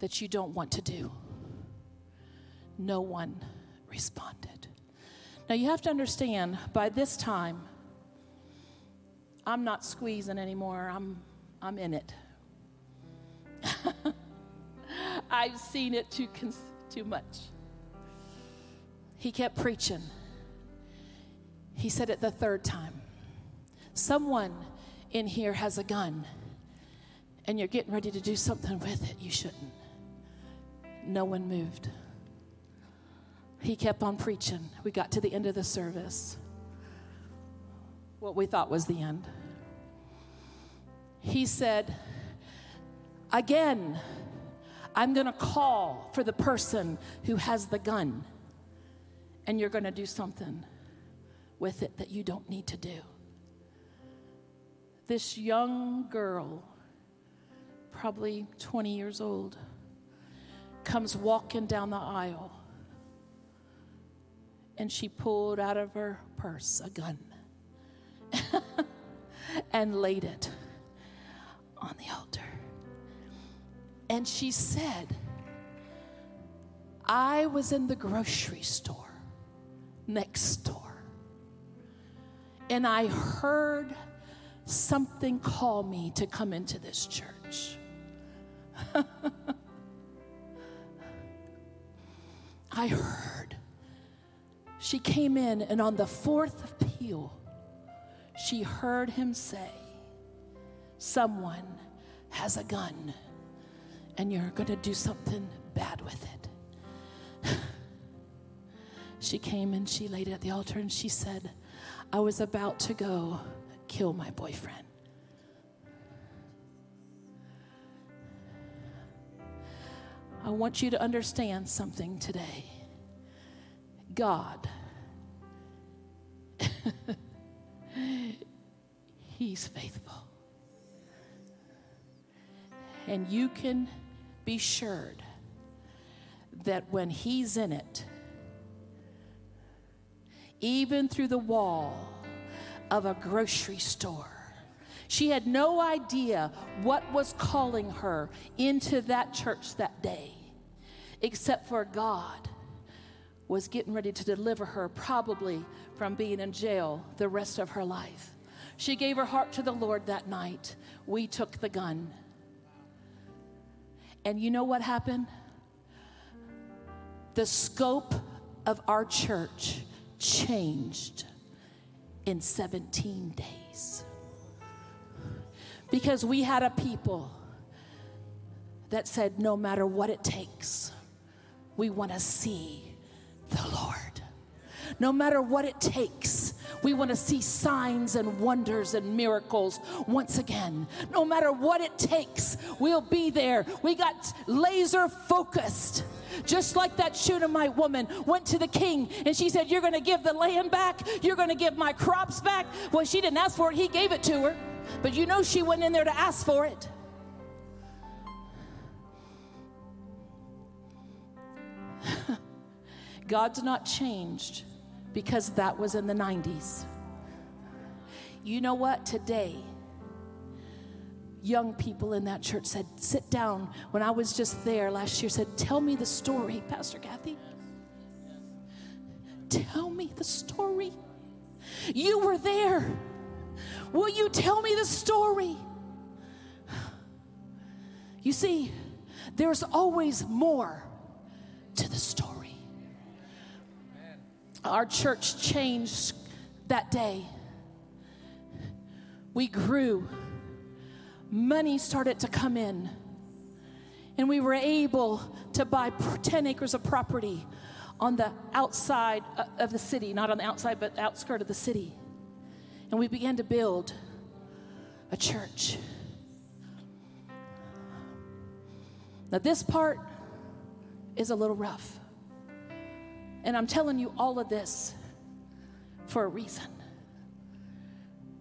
Speaker 1: that you don't want to do. No one responded. Now you have to understand by this time, I'm not squeezing anymore, I'm, I'm in it. <laughs> I've seen it too, too much. He kept preaching. He said it the third time. Someone in here has a gun and you're getting ready to do something with it, you shouldn't. No one moved. He kept on preaching. We got to the end of the service, what we thought was the end. He said, Again, I'm going to call for the person who has the gun, and you're going to do something with it that you don't need to do. This young girl probably 20 years old, comes walking down the aisle. And she pulled out of her purse a gun <laughs> and laid it on the altar. And she said, I was in the grocery store next door and I heard something call me to come into this church. <laughs> I heard. She came in, and on the fourth appeal, she heard him say, Someone has a gun, and you're going to do something bad with it. <sighs> she came and she laid it at the altar, and she said, I was about to go kill my boyfriend. I want you to understand something today. God, <laughs> He's faithful. And you can be assured that when He's in it, even through the wall of a grocery store, she had no idea what was calling her into that church that day, except for God was getting ready to deliver her, probably from being in jail the rest of her life. She gave her heart to the Lord that night. We took the gun. And you know what happened? The scope of our church changed in 17 days. Because we had a people that said, no matter what it takes, we want to see the Lord. No matter what it takes, we want to see signs and wonders and miracles once again. No matter what it takes, we'll be there. We got laser focused. Just like that Shunammite woman went to the king and she said, You're going to give the land back. You're going to give my crops back. Well, she didn't ask for it, he gave it to her. But you know, she went in there to ask for it. <laughs> God's not changed because that was in the 90s. You know what? Today, young people in that church said, Sit down. When I was just there last year, said, Tell me the story, Pastor Kathy. Tell me the story. You were there. Will you tell me the story? You see, there's always more to the story. Our church changed that day. We grew. Money started to come in. And we were able to buy 10 acres of property on the outside uh, of the city, not on the outside, but the outskirt of the city. And we began to build a church. Now, this part is a little rough. And I'm telling you all of this for a reason.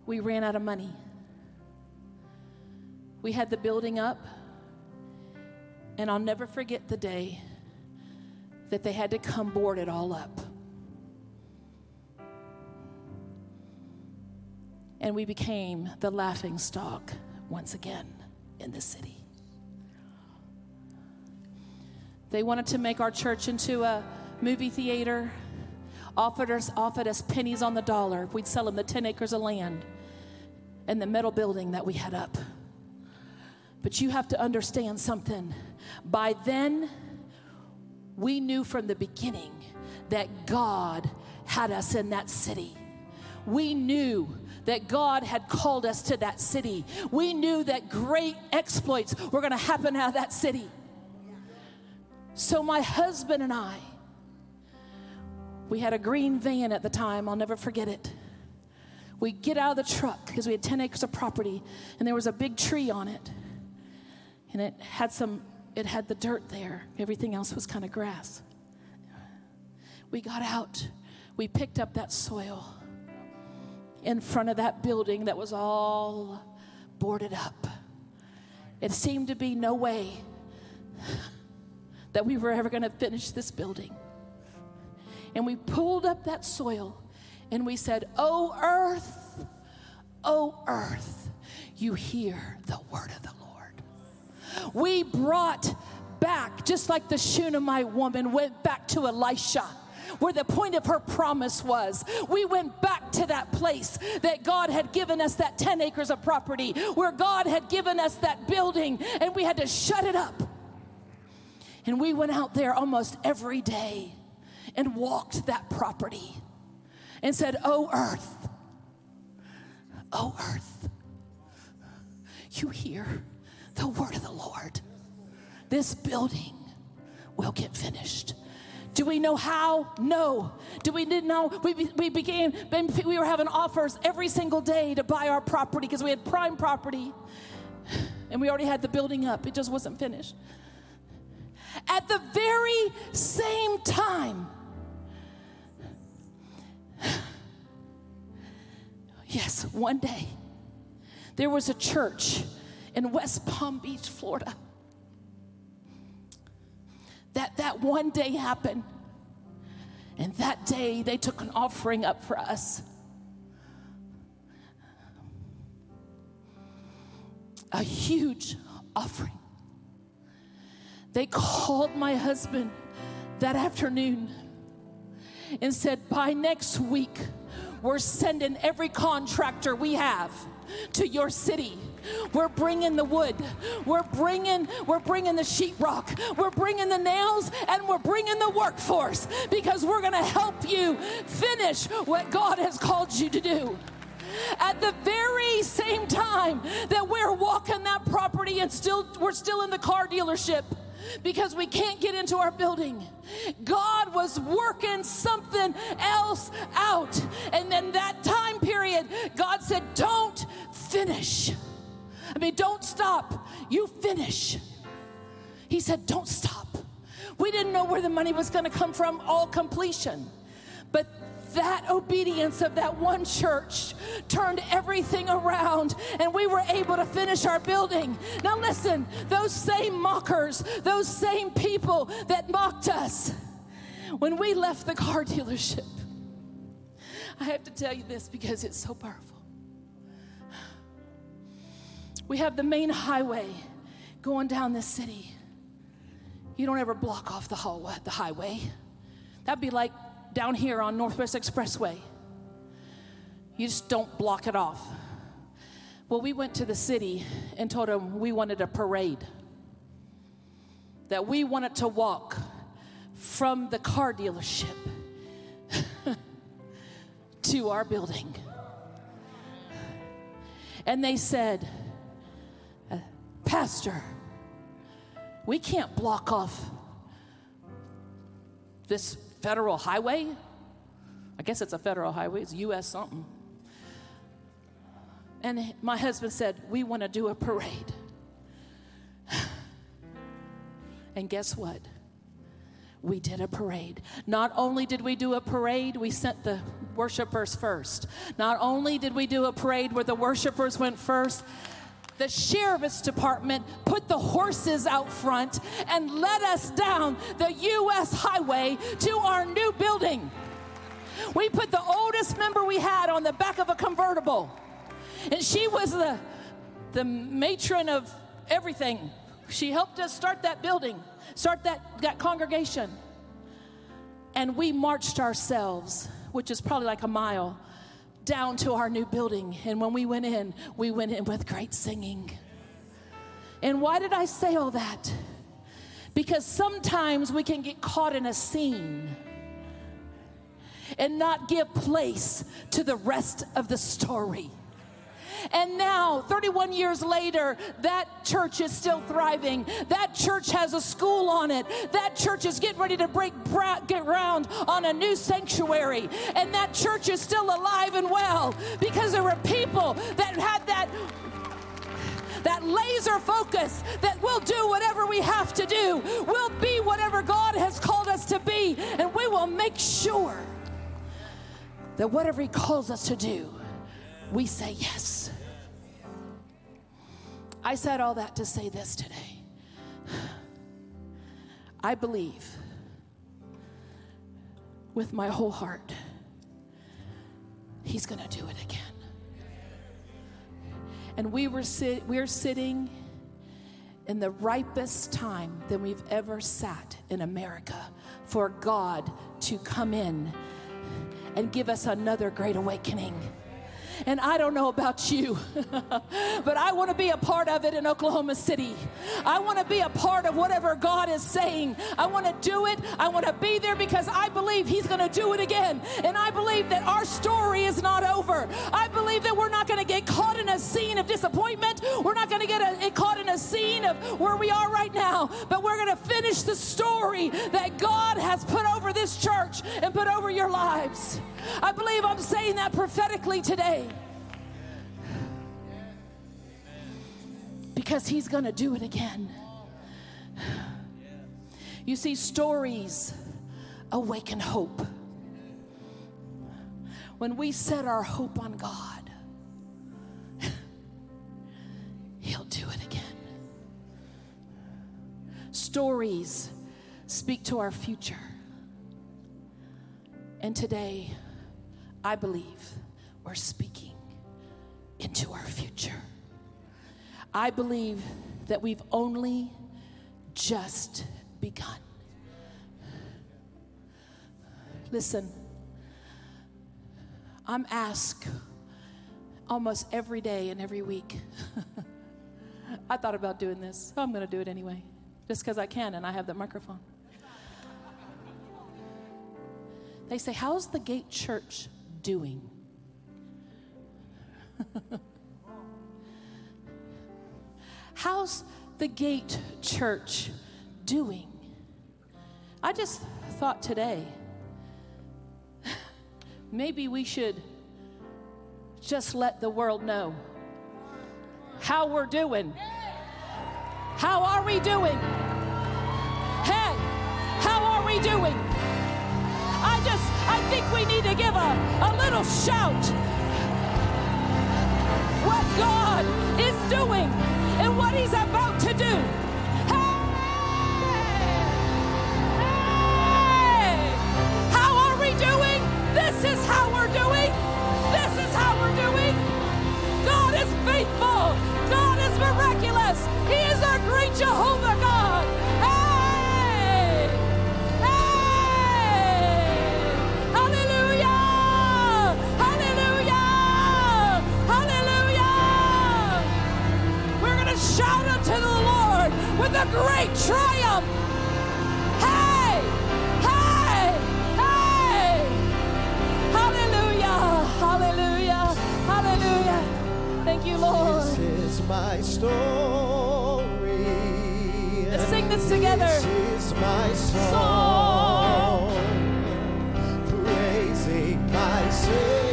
Speaker 1: We ran out of money. We had the building up, and I'll never forget the day that they had to come board it all up. And we became the laughing stock once again in the city. They wanted to make our church into a movie theater, offered us, offered us pennies on the dollar if we'd sell them the 10 acres of land and the metal building that we had up. But you have to understand something. By then, we knew from the beginning that God had us in that city. We knew that God had called us to that city. We knew that great exploits were going to happen out of that city. So, my husband and I, we had a green van at the time, I'll never forget it. We get out of the truck because we had 10 acres of property and there was a big tree on it. And it had some, it had the dirt there. Everything else was kind of grass. We got out, we picked up that soil in front of that building that was all boarded up. It seemed to be no way that we were ever going to finish this building and we pulled up that soil and we said, Oh, earth, oh, earth, you hear the word of the Lord. We brought back, just like the Shunammite woman went back to Elisha where the point of her promise was. We went back to that place that God had given us that 10 acres of property, where God had given us that building, and we had to shut it up. And we went out there almost every day and walked that property and said, Oh, earth, oh, earth, you hear the word of the Lord. This building will get finished. Do we know how? No. Do we didn't know? We, we began, we were having offers every single day to buy our property because we had prime property and we already had the building up. It just wasn't finished. At the very same time, yes, one day, there was a church in West Palm Beach, Florida that that one day happened. And that day they took an offering up for us. A huge offering. They called my husband that afternoon and said, By next week, we're sending every contractor we have to your city. We're bringing the wood. We're bringing we're bringing the sheetrock. We're bringing the nails and we're bringing the workforce because we're going to help you finish what God has called you to do. At the very same time that we're walking that property and still we're still in the car dealership because we can't get into our building. God was working something else out. And then that time period, God said, Don't finish. I mean, don't stop. You finish. He said, Don't stop. We didn't know where the money was going to come from, all completion. But that obedience of that one church turned everything around and we were able to finish our building. Now, listen, those same mockers, those same people that mocked us, when we left the car dealership, I have to tell you this because it's so powerful. We have the main highway going down this city. You don't ever block off the hallway, the highway. That'd be like down here on Northwest Expressway. You just don't block it off. Well, we went to the city and told them we wanted a parade. That we wanted to walk from the car dealership <laughs> to our building. And they said, Pastor, we can't block off this federal highway. I guess it's a federal highway, it's US something. And my husband said, We want to do a parade. <sighs> And guess what? We did a parade. Not only did we do a parade, we sent the worshipers first. Not only did we do a parade where the worshipers went first, the sheriff's department put the horses out front and led us down the U.S. highway to our new building. We put the oldest member we had on the back of a convertible, and she was the, the matron of everything. She helped us start that building, start that, that congregation. And we marched ourselves, which is probably like a mile down to our new building. And when we went in, we went in with great singing. And why did I say all that? Because sometimes we can get caught in a scene and not give place to the rest of the story. And now, 31 years later, that church is still thriving. That church has a school on it. That church is getting ready to break ground on a new sanctuary. And that church is still alive and well because there were people that had that that laser focus that we'll do whatever we have to do. We'll be whatever God has called us to be, and we will make sure that whatever He calls us to do, we say yes. I said all that to say this today. I believe with my whole heart, He's going to do it again. And we were sit- we're sitting in the ripest time that we've ever sat in America for God to come in and give us another great awakening. And I don't know about you, <laughs> but I want to be a part of it in Oklahoma City. I want to be a part of whatever God is saying. I want to do it. I want to be there because I believe He's going to do it again. And I believe that our story is not over. I believe that we're not going to get caught in a scene of disappointment. We're not going to get a, caught in a scene of where we are right now, but we're going to finish the story that God has put over this church and put over your lives. I believe I'm saying that prophetically today. because He's going to do it again. You see, stories awaken hope. When we set our hope on God, <laughs> He'll do it again. Stories speak to our future. And today, I believe we're speaking into our future. I believe that we've only just begun. Listen, I'm asked almost every day and every week. <laughs> I thought about doing this. I'm going to do it anyway, just because I can and I have the microphone. They say, How's the Gate Church doing? <laughs> How's the Gate Church doing? I just thought today, <laughs> maybe we should just let the world know how we're doing. How are we doing? Hey, how are we doing? I just, I think we need to give a, a little shout. What God is doing and what He's about to do. Hey! How are we doing? This is how we're doing. This is how we're doing. God is faithful. God is miraculous. He is our great Jehovah a great triumph. Hey! Hey! Hey! Hallelujah! Hallelujah! Hallelujah! Thank you, Lord.
Speaker 2: This is my story.
Speaker 1: Let's sing this together.
Speaker 2: This is my song. Praising my Savior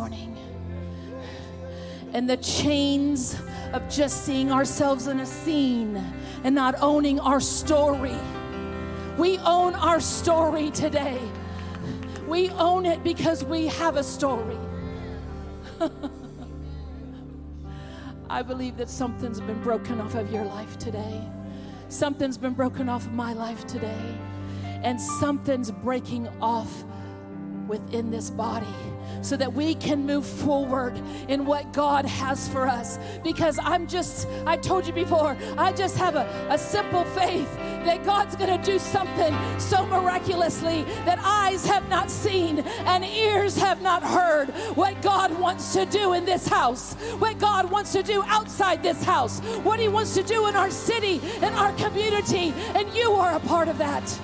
Speaker 1: morning. And the chains of just seeing ourselves in a scene and not owning our story. We own our story today. We own it because we have a story. <laughs> I believe that something's been broken off of your life today. Something's been broken off of my life today. And something's breaking off within this body so that we can move forward in what God has for us. Because I'm just, I told you before, I just have a, a simple faith that God's going to do something so miraculously that eyes have not seen and ears have not heard what God wants to do in this house, what God wants to do outside this house, what He wants to do in our city, in our community, and you are a part of that.